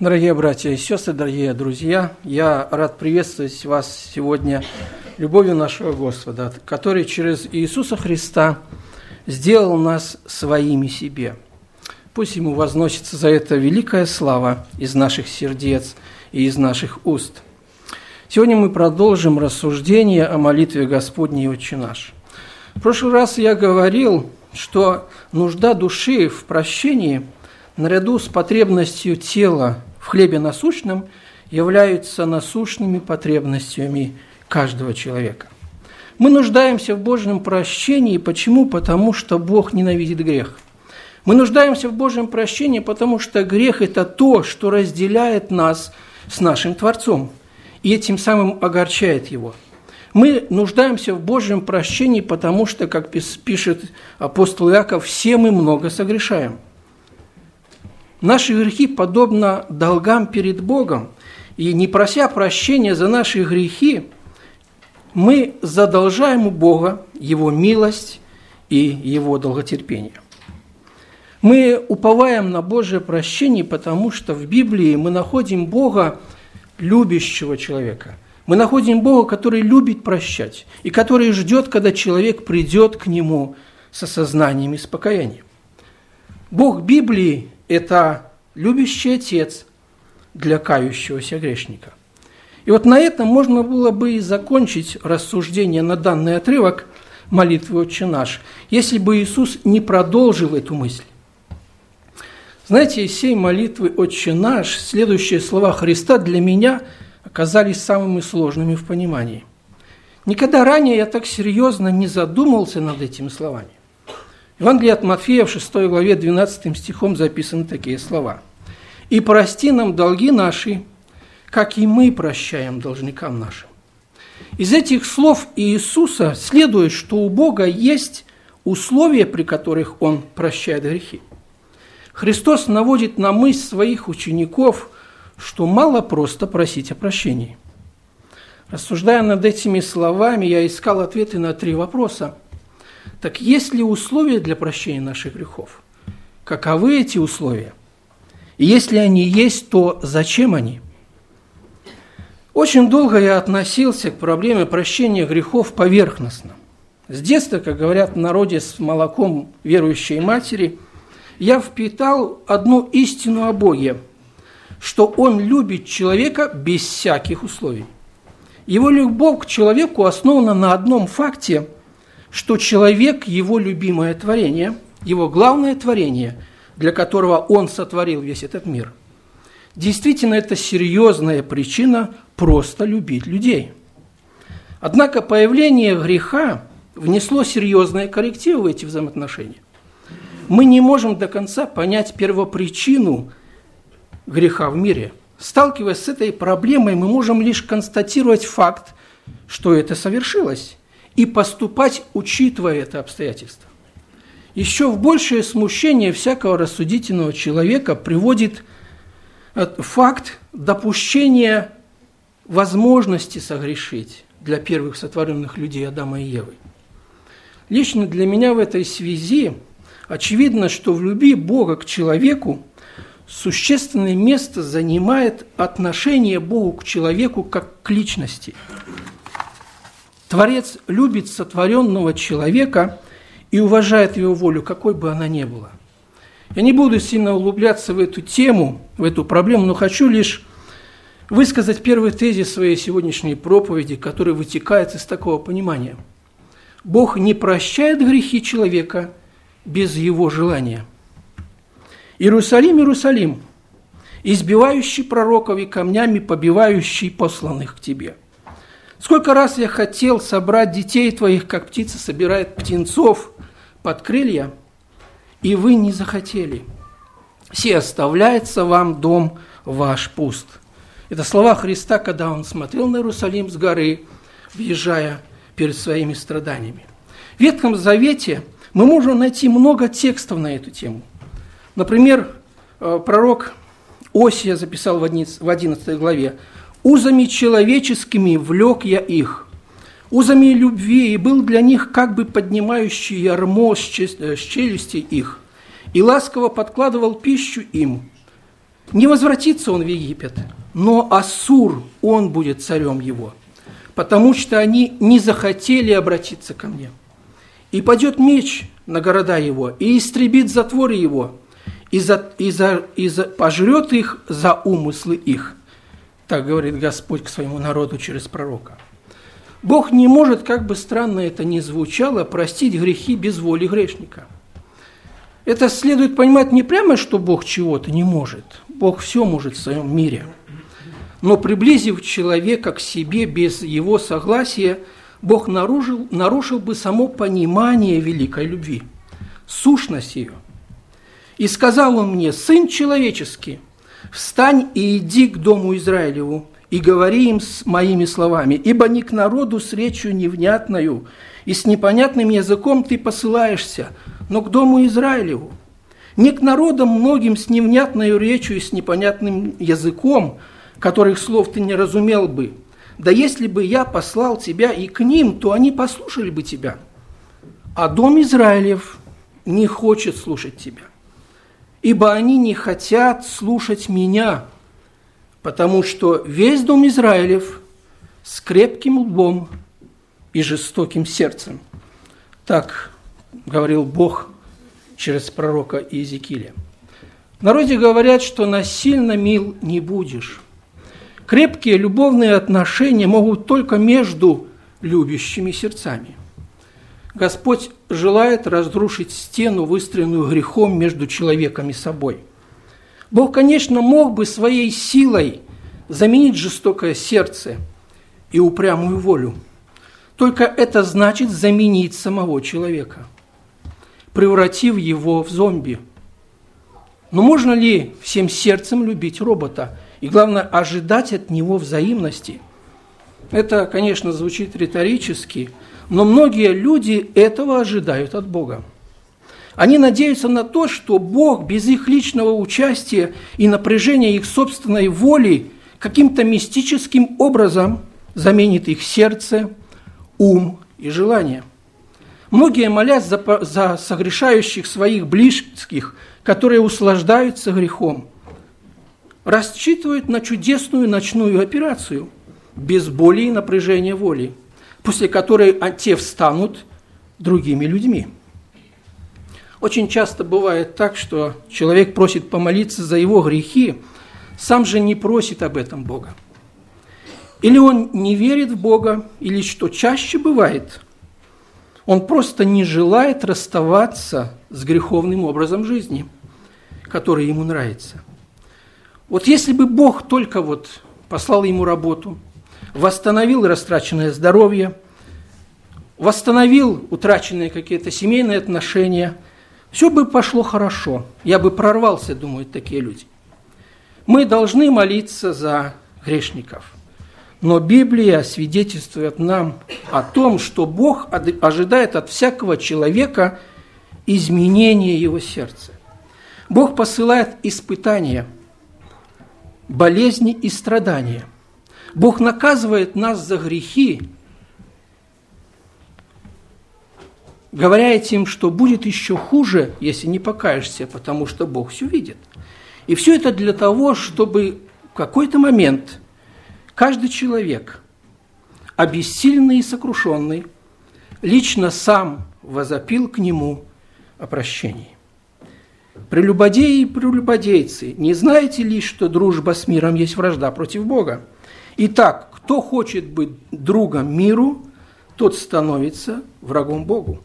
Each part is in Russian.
Дорогие братья и сестры, дорогие друзья, я рад приветствовать вас сегодня любовью нашего Господа, который через Иисуса Христа сделал нас своими себе. Пусть Ему возносится за это великая слава из наших сердец и из наших уст. Сегодня мы продолжим рассуждение о молитве Господней Отче наш. В прошлый раз я говорил, что нужда души в прощении наряду с потребностью тела в хлебе насущном являются насущными потребностями каждого человека. Мы нуждаемся в Божьем прощении. Почему? Потому что Бог ненавидит грех. Мы нуждаемся в Божьем прощении, потому что грех – это то, что разделяет нас с нашим Творцом и этим самым огорчает Его – мы нуждаемся в Божьем прощении, потому что, как пишет апостол Иаков, все мы много согрешаем. Наши грехи подобно долгам перед Богом, и не прося прощения за наши грехи, мы задолжаем у Бога Его милость и Его долготерпение. Мы уповаем на Божье прощение, потому что в Библии мы находим Бога, любящего человека – мы находим Бога, который любит прощать и который ждет, когда человек придет к Нему с осознанием и с покаянием. Бог Библии – это любящий Отец для кающегося грешника. И вот на этом можно было бы и закончить рассуждение на данный отрывок молитвы «Отче наш», если бы Иисус не продолжил эту мысль. Знаете, из всей молитвы «Отче наш» следующие слова Христа для меня – оказались самыми сложными в понимании. Никогда ранее я так серьезно не задумывался над этими словами. В Евангелии от Матфея в 6 главе 12 стихом записаны такие слова. «И прости нам долги наши, как и мы прощаем должникам нашим». Из этих слов Иисуса следует, что у Бога есть условия, при которых Он прощает грехи. Христос наводит на мысль своих учеников – что мало просто просить о прощении. Рассуждая над этими словами, я искал ответы на три вопроса. Так есть ли условия для прощения наших грехов? Каковы эти условия? И если они есть, то зачем они? Очень долго я относился к проблеме прощения грехов поверхностно. С детства, как говорят в народе с молоком верующей матери, я впитал одну истину о Боге – что он любит человека без всяких условий. Его любовь к человеку основана на одном факте, что человек – его любимое творение, его главное творение, для которого он сотворил весь этот мир. Действительно, это серьезная причина просто любить людей. Однако появление греха внесло серьезные коррективы в эти взаимоотношения. Мы не можем до конца понять первопричину греха в мире. Сталкиваясь с этой проблемой, мы можем лишь констатировать факт, что это совершилось, и поступать, учитывая это обстоятельство. Еще в большее смущение всякого рассудительного человека приводит э, факт допущения возможности согрешить для первых сотворенных людей Адама и Евы. Лично для меня в этой связи очевидно, что в любви Бога к человеку существенное место занимает отношение Богу к человеку как к личности. Творец любит сотворенного человека и уважает его волю, какой бы она ни была. Я не буду сильно углубляться в эту тему, в эту проблему, но хочу лишь высказать первый тезис своей сегодняшней проповеди, который вытекает из такого понимания. Бог не прощает грехи человека без его желания – Иерусалим, Иерусалим, избивающий пророков и камнями побивающий посланных к тебе. Сколько раз я хотел собрать детей твоих, как птица собирает птенцов под крылья, и вы не захотели. Все оставляется вам дом ваш пуст. Это слова Христа, когда он смотрел на Иерусалим с горы, въезжая перед своими страданиями. В Ветхом Завете мы можем найти много текстов на эту тему. Например, э, пророк Осия записал в 11 главе «Узами человеческими влек я их, узами любви, и был для них как бы поднимающий ярмо с э, челюстей их, и ласково подкладывал пищу им, Не возвратится он в Египет, но Ассур, он будет царем его, потому что они не захотели обратиться ко мне. И пойдет меч на города его, и истребит затворы его, и, за, и, за, и за, пожрет их за умыслы их. Так говорит Господь к своему народу через пророка. Бог не может, как бы странно это ни звучало, простить грехи без воли грешника. Это следует понимать не прямо, что Бог чего-то не может. Бог все может в своем мире. Но приблизив человека к себе без его согласия, Бог нарушил, нарушил бы само понимание великой любви, сущность ее. И сказал он мне, «Сын человеческий, встань и иди к дому Израилеву, и говори им с моими словами, ибо не к народу с речью невнятною и с непонятным языком ты посылаешься, но к дому Израилеву. Не к народам многим с невнятной речью и с непонятным языком, которых слов ты не разумел бы. Да если бы я послал тебя и к ним, то они послушали бы тебя. А дом Израилев не хочет слушать тебя, ибо они не хотят слушать меня – потому что весь дом Израилев с крепким лбом и жестоким сердцем. Так говорил Бог через пророка Иезекииля. В народе говорят, что насильно мил не будешь. Крепкие любовные отношения могут только между любящими сердцами. Господь желает разрушить стену, выстроенную грехом между человеком и собой – Бог, конечно, мог бы своей силой заменить жестокое сердце и упрямую волю. Только это значит заменить самого человека, превратив его в зомби. Но можно ли всем сердцем любить робота и, главное, ожидать от него взаимности? Это, конечно, звучит риторически, но многие люди этого ожидают от Бога. Они надеются на то, что Бог без их личного участия и напряжения их собственной воли каким-то мистическим образом заменит их сердце, ум и желание. Многие молясь за, за согрешающих своих близких, которые услаждаются грехом, рассчитывают на чудесную ночную операцию без боли и напряжения воли, после которой те встанут другими людьми. Очень часто бывает так, что человек просит помолиться за его грехи, сам же не просит об этом Бога. Или он не верит в Бога, или, что чаще бывает, он просто не желает расставаться с греховным образом жизни, который ему нравится. Вот если бы Бог только вот послал ему работу, восстановил растраченное здоровье, восстановил утраченные какие-то семейные отношения – все бы пошло хорошо, я бы прорвался, думают такие люди. Мы должны молиться за грешников. Но Библия свидетельствует нам о том, что Бог ожидает от всякого человека изменения его сердца. Бог посылает испытания, болезни и страдания. Бог наказывает нас за грехи, говоря этим, что будет еще хуже, если не покаешься, потому что Бог все видит. И все это для того, чтобы в какой-то момент каждый человек, обессиленный и сокрушенный, лично сам возопил к нему о прощении. Прелюбодеи и прелюбодейцы, не знаете ли, что дружба с миром есть вражда против Бога? Итак, кто хочет быть другом миру, тот становится врагом Богу.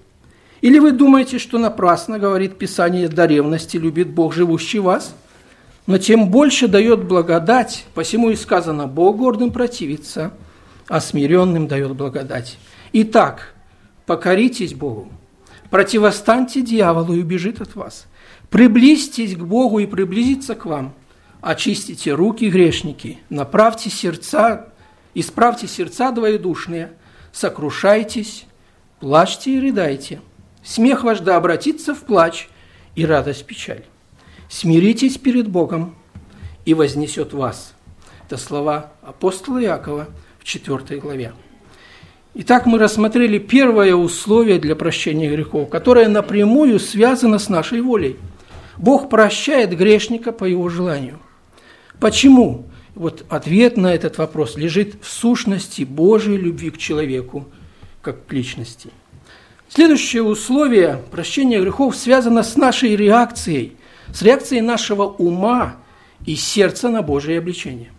Или вы думаете, что напрасно, говорит Писание, до ревности любит Бог, живущий вас? Но тем больше дает благодать, посему и сказано, Бог гордым противится, а смиренным дает благодать. Итак, покоритесь Богу, противостаньте дьяволу и убежит от вас. Приблизьтесь к Богу и приблизится к вам. Очистите руки, грешники, направьте сердца, исправьте сердца двоедушные, сокрушайтесь, плачьте и рыдайте – Смех ваш да обратится в плач и радость печаль. Смиритесь перед Богом, и вознесет вас. Это слова апостола Иакова в 4 главе. Итак, мы рассмотрели первое условие для прощения грехов, которое напрямую связано с нашей волей. Бог прощает грешника по его желанию. Почему? Вот ответ на этот вопрос лежит в сущности Божьей любви к человеку, как к личности. Следующее условие прощения грехов связано с нашей реакцией, с реакцией нашего ума и сердца на Божие обличение.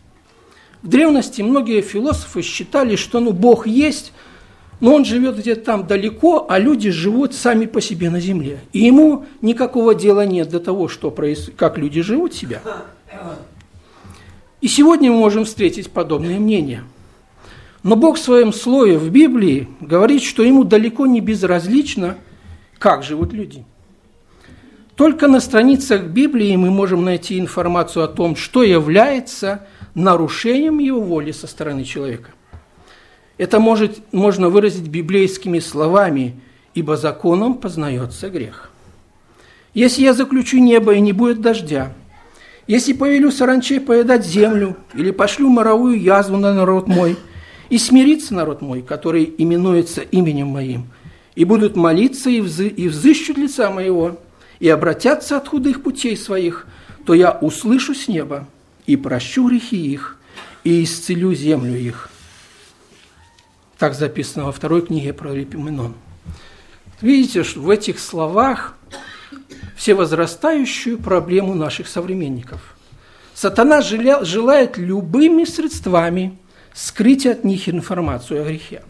В древности многие философы считали, что ну, Бог есть, но он живет где-то там далеко, а люди живут сами по себе на земле. И ему никакого дела нет до того, что проис... как люди живут себя. И сегодня мы можем встретить подобные мнения. Но Бог в своем слове в Библии говорит, что ему далеко не безразлично, как живут люди. Только на страницах Библии мы можем найти информацию о том, что является нарушением его воли со стороны человека. Это может, можно выразить библейскими словами, ибо законом познается грех. Если я заключу небо и не будет дождя, если повелю саранчей поедать землю, или пошлю моровую язву на народ мой, и смирится народ мой, который именуется именем моим, и будут молиться и, взы, и взыщут лица моего, и обратятся от худых путей своих, то я услышу с неба и прощу грехи их, и исцелю землю их. Так записано во второй книге про Липименон. Видите, что в этих словах всевозрастающую проблему наших современников. Сатана желает любыми средствами скрыть от них информацию о грехе,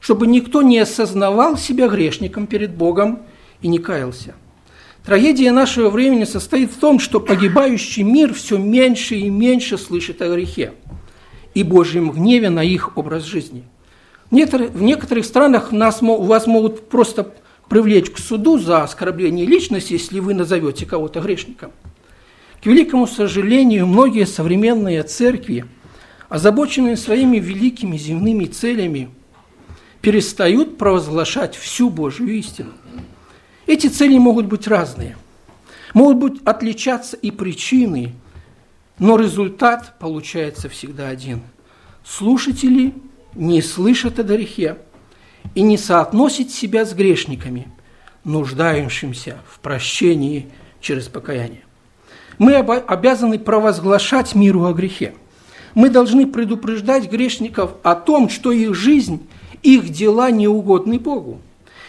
чтобы никто не осознавал себя грешником перед Богом и не каялся. Трагедия нашего времени состоит в том, что погибающий мир все меньше и меньше слышит о грехе и Божьем гневе на их образ жизни – в некоторых, в некоторых странах нас, вас могут просто привлечь к суду за оскорбление личности, если вы назовете кого-то грешником. К великому сожалению, многие современные церкви, озабоченные своими великими земными целями, перестают провозглашать всю Божью истину. Эти цели могут быть разные, могут быть отличаться и причины, но результат получается всегда один. Слушатели не слышит о грехе и не соотносит себя с грешниками, нуждающимся в прощении через покаяние. Мы обязаны провозглашать миру о грехе. Мы должны предупреждать грешников о том, что их жизнь, их дела неугодны Богу.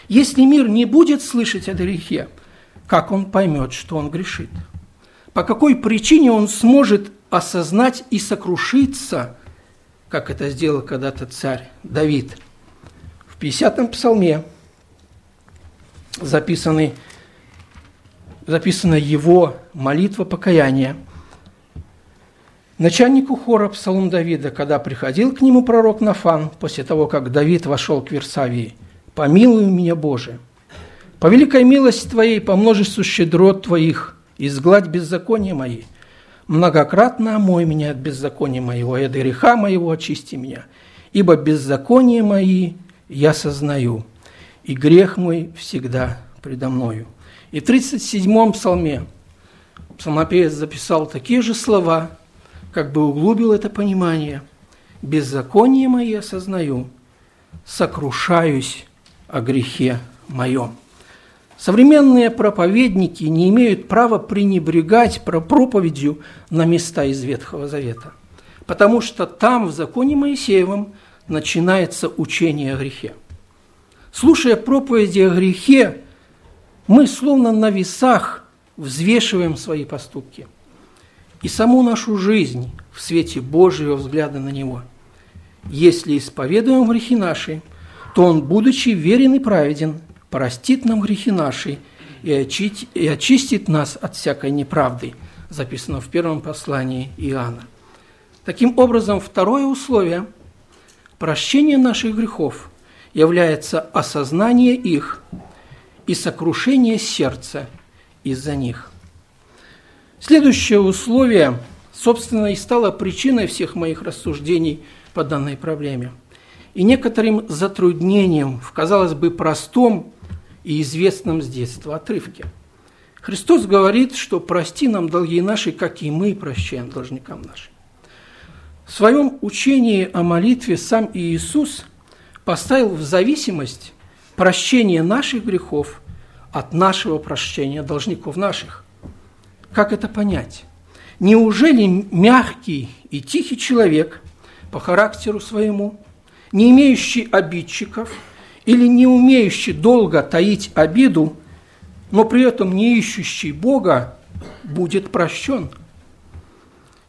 Если мир не будет слышать о грехе, как он поймет, что он грешит? По какой причине он сможет осознать и сокрушиться как это сделал когда-то царь Давид. В 50-м псалме записаны, записана его молитва покаяния. Начальнику хора Псалом Давида, когда приходил к нему пророк Нафан, после того, как Давид вошел к Версавии, «Помилуй меня, Боже! По великой милости Твоей, по множеству щедрот Твоих, изгладь беззакония мои, многократно омой меня от беззакония моего, и от греха моего очисти меня, ибо беззаконие мои я сознаю, и грех мой всегда предо мною». И в 37-м псалме псалмопевец записал такие же слова, как бы углубил это понимание. «Беззаконие мои осознаю, сокрушаюсь о грехе моем». Современные проповедники не имеют права пренебрегать проповедью на места из Ветхого Завета, потому что там, в законе Моисеевом, начинается учение о грехе. Слушая проповеди о грехе, мы словно на весах взвешиваем свои поступки и саму нашу жизнь в свете Божьего взгляда на Него. Если исповедуем грехи наши, то Он, будучи верен и праведен, простит нам грехи наши и очистит, и очистит нас от всякой неправды, записано в первом послании Иоанна. Таким образом, второе условие прощения наших грехов является осознание их и сокрушение сердца из-за них. Следующее условие, собственно, и стало причиной всех моих рассуждений по данной проблеме и некоторым затруднением в, казалось бы, простом и известном с детства отрывке. Христос говорит, что прости нам долги наши, как и мы прощаем должникам нашим. В своем учении о молитве сам Иисус поставил в зависимость прощение наших грехов от нашего прощения должников наших. Как это понять? Неужели мягкий и тихий человек по характеру своему, не имеющий обидчиков или не умеющий долго таить обиду, но при этом не ищущий Бога, будет прощен?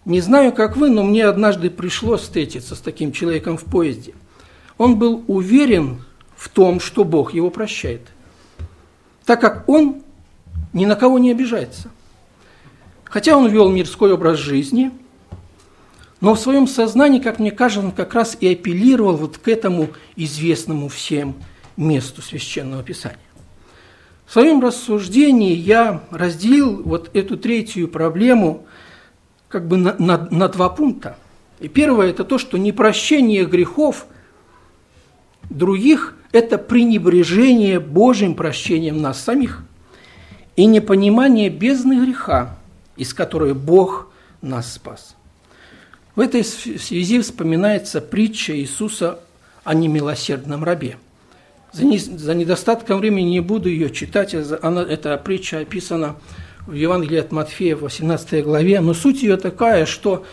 Не знаю, как вы, но мне однажды пришлось встретиться с таким человеком в поезде. Он был уверен в том, что Бог его прощает, так как он ни на кого не обижается. Хотя он вел мирской образ жизни, но в своем сознании, как мне кажется, он как раз и апеллировал вот к этому известному всем месту Священного Писания. В своем рассуждении я разделил вот эту третью проблему как бы на, на, на два пункта. И первое – это то, что непрощение грехов других – это пренебрежение Божьим прощением нас самих и непонимание бездны греха, из которой Бог нас спас. В этой связи вспоминается притча Иисуса о немилосердном рабе. За, не, за недостатком времени не буду ее читать, она, эта притча описана Евангелии от Матфея в 18 главе, но суть ее такая, что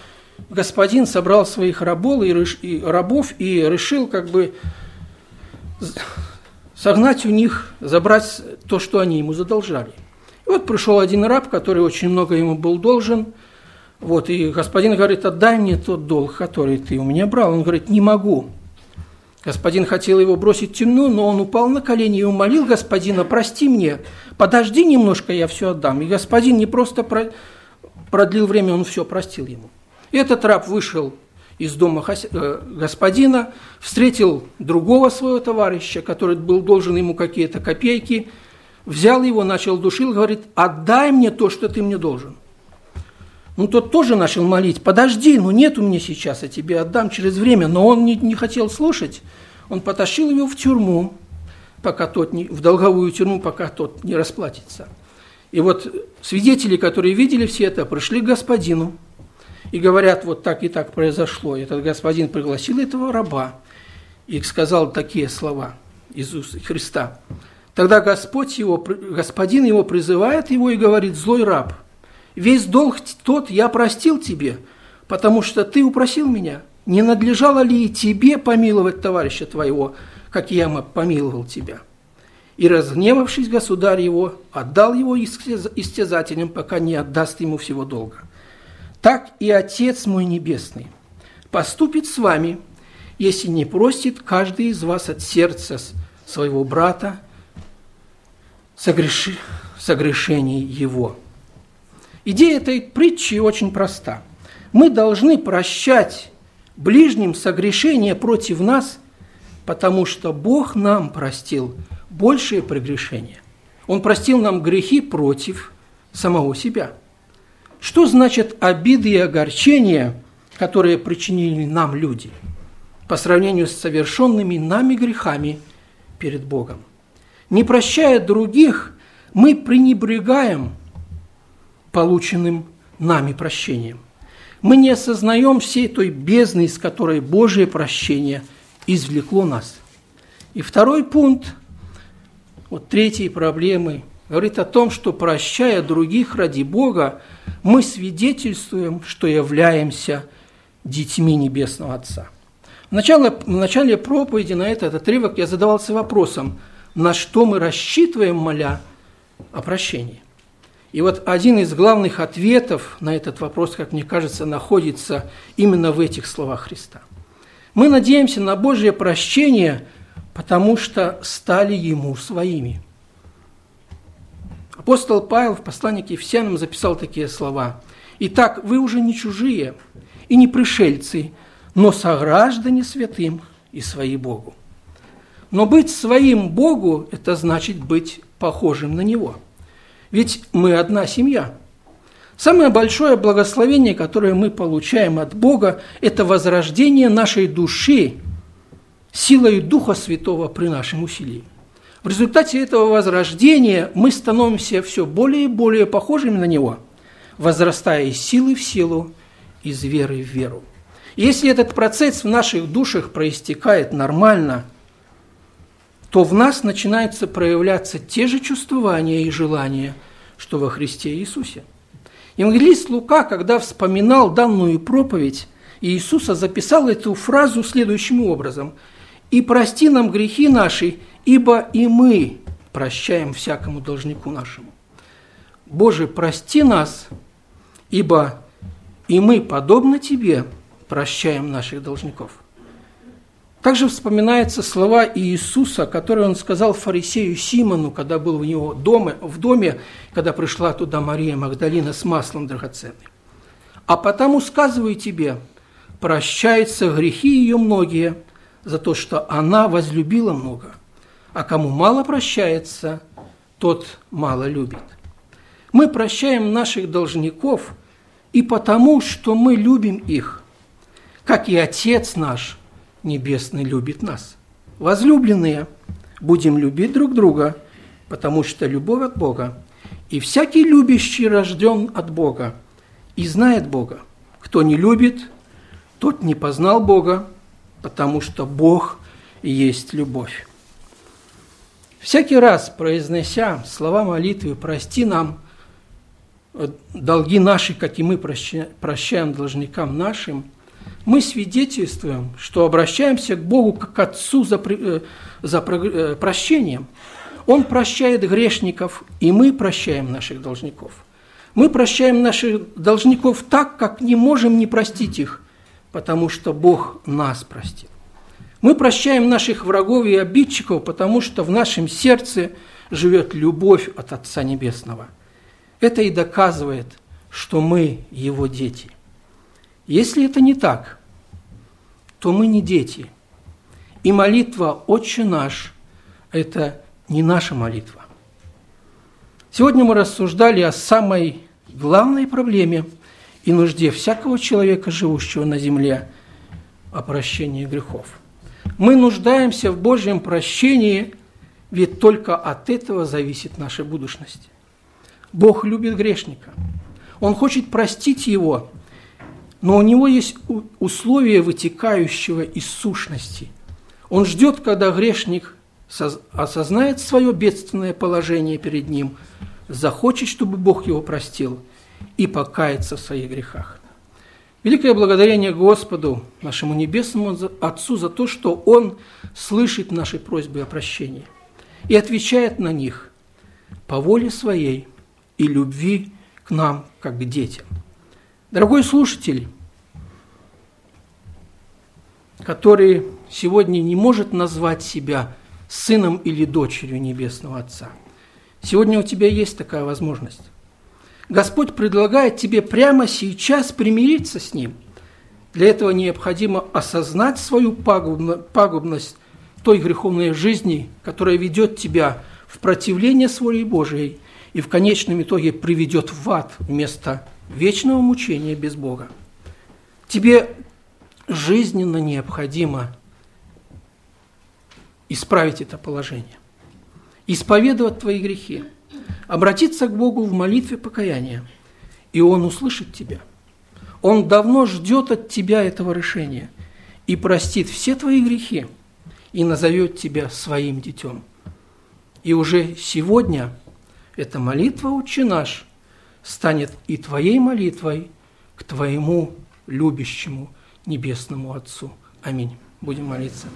господин собрал своих рабов и рабов и решил как бы согнать у них, забрать то, что они ему задолжали – и вот пришел один раб, который очень много ему был должен. Вот, и господин говорит, отдай мне тот долг, который ты у меня брал. Он говорит, не могу. Господин хотел его бросить в тюрьму, но он упал на колени и умолил господина, прости мне, подожди немножко, я все отдам. И господин не просто продлил время, он все простил ему. Этот раб вышел из дома э, господина, встретил другого своего товарища, который был должен ему какие-то копейки – взял его, начал душил, говорит, отдай мне то, что ты мне должен. Ну, тот тоже начал молить, подожди, ну нет у меня сейчас, я тебе отдам через время. Но он не, не хотел слушать, он потащил его в тюрьму, пока тот не, в долговую тюрьму, пока тот не расплатится. И вот свидетели, которые видели все это, пришли к господину и говорят, вот так и так произошло. Этот господин пригласил этого раба и сказал такие слова Иисуса Христа. Тогда Господь его, Господин его призывает его и говорит, злой раб, весь долг тот я простил тебе, потому что ты упросил меня. Не надлежало ли и тебе помиловать товарища твоего, как я помиловал тебя? И разгневавшись, государь его отдал его истязателям, пока не отдаст ему всего долга. Так и Отец мой Небесный поступит с вами, если не простит каждый из вас от сердца своего брата согреши, согрешений его. Идея этой притчи очень проста. Мы должны прощать ближним согрешения против нас, потому что Бог нам простил большие прегрешения. Он простил нам грехи против самого себя. Что значит обиды и огорчения, которые причинили нам люди, по сравнению с совершенными нами грехами перед Богом? Не прощая других, мы пренебрегаем полученным нами прощением. Мы не осознаем всей той бездны, из которой Божие прощение извлекло нас. И второй пункт, вот третьей проблемы, говорит о том, что прощая других ради Бога, мы свидетельствуем, что являемся детьми Небесного Отца. В начале, в начале проповеди на этот отрывок я задавался вопросом – на что мы рассчитываем, моля о прощении. И вот один из главных ответов на этот вопрос, как мне кажется, находится именно в этих словах Христа. Мы надеемся на Божье прощение, потому что стали Ему своими. Апостол Павел в послании к Ефесянам записал такие слова. «Итак, вы уже не чужие и не пришельцы, но сограждане святым и свои Богу». Но быть своим Богу – это значит быть похожим на Него. Ведь мы одна семья. Самое большое благословение, которое мы получаем от Бога, это возрождение нашей души силой Духа Святого при нашем усилии. В результате этого возрождения мы становимся все более и более похожими на Него, возрастая из силы в силу, из веры в веру. Если этот процесс в наших душах проистекает нормально – то в нас начинаются проявляться те же чувствования и желания, что во Христе Иисусе. Евангелист Лука, когда вспоминал данную проповедь, Иисуса записал эту фразу следующим образом. «И прости нам грехи наши, ибо и мы прощаем всякому должнику нашему». Боже, прости нас, ибо и мы, подобно Тебе, прощаем наших должников. Также вспоминаются слова Иисуса, которые он сказал фарисею Симону, когда был в него доме, в доме, когда пришла туда Мария Магдалина с маслом драгоценным. «А потому сказываю тебе, прощаются грехи ее многие, за то, что она возлюбила много, а кому мало прощается, тот мало любит». Мы прощаем наших должников и потому, что мы любим их, как и Отец наш Небесный любит нас. Возлюбленные, будем любить друг друга, потому что любовь от Бога. И всякий любящий рожден от Бога и знает Бога. Кто не любит, тот не познал Бога, потому что Бог есть любовь. Всякий раз, произнося слова молитвы «Прости нам», долги наши, как и мы прощаем должникам нашим, мы свидетельствуем, что обращаемся к Богу как к Отцу за, э, за э, прощением. Он прощает грешников, и мы прощаем наших должников. Мы прощаем наших должников так, как не можем не простить их, потому что Бог нас простил. Мы прощаем наших врагов и обидчиков, потому что в нашем сердце живет любовь от Отца Небесного – это и доказывает, что мы его дети. Если это не так, то мы не дети. И молитва «Отче наш» – это не наша молитва. Сегодня мы рассуждали о самой главной проблеме и нужде всякого человека, живущего на земле, о прощении грехов. Мы нуждаемся в Божьем прощении, ведь только от этого зависит наша будущность. Бог любит грешника. Он хочет простить его, но у него есть условия вытекающего из сущности. Он ждет, когда грешник осознает свое бедственное положение перед ним, захочет, чтобы Бог его простил и покается в своих грехах. Великое благодарение Господу, нашему Небесному Отцу, за то, что Он слышит наши просьбы о прощении и отвечает на них по воле Своей – и любви к нам, как к детям. Дорогой слушатель, который сегодня не может назвать себя сыном или дочерью Небесного Отца, сегодня у тебя есть такая возможность. Господь предлагает тебе прямо сейчас примириться с Ним. Для этого необходимо осознать свою пагубность той греховной жизни, которая ведет тебя в противление своей Божией и в конечном итоге приведет в ад вместо вечного мучения без Бога. Тебе жизненно необходимо исправить это положение, исповедовать твои грехи, обратиться к Богу в молитве покаяния, и Он услышит тебя. Он давно ждет от тебя этого решения и простит все твои грехи и назовет тебя своим детем. И уже сегодня – эта молитва «Отче наш» станет и твоей молитвой к твоему любящему Небесному Отцу. Аминь. Будем молиться.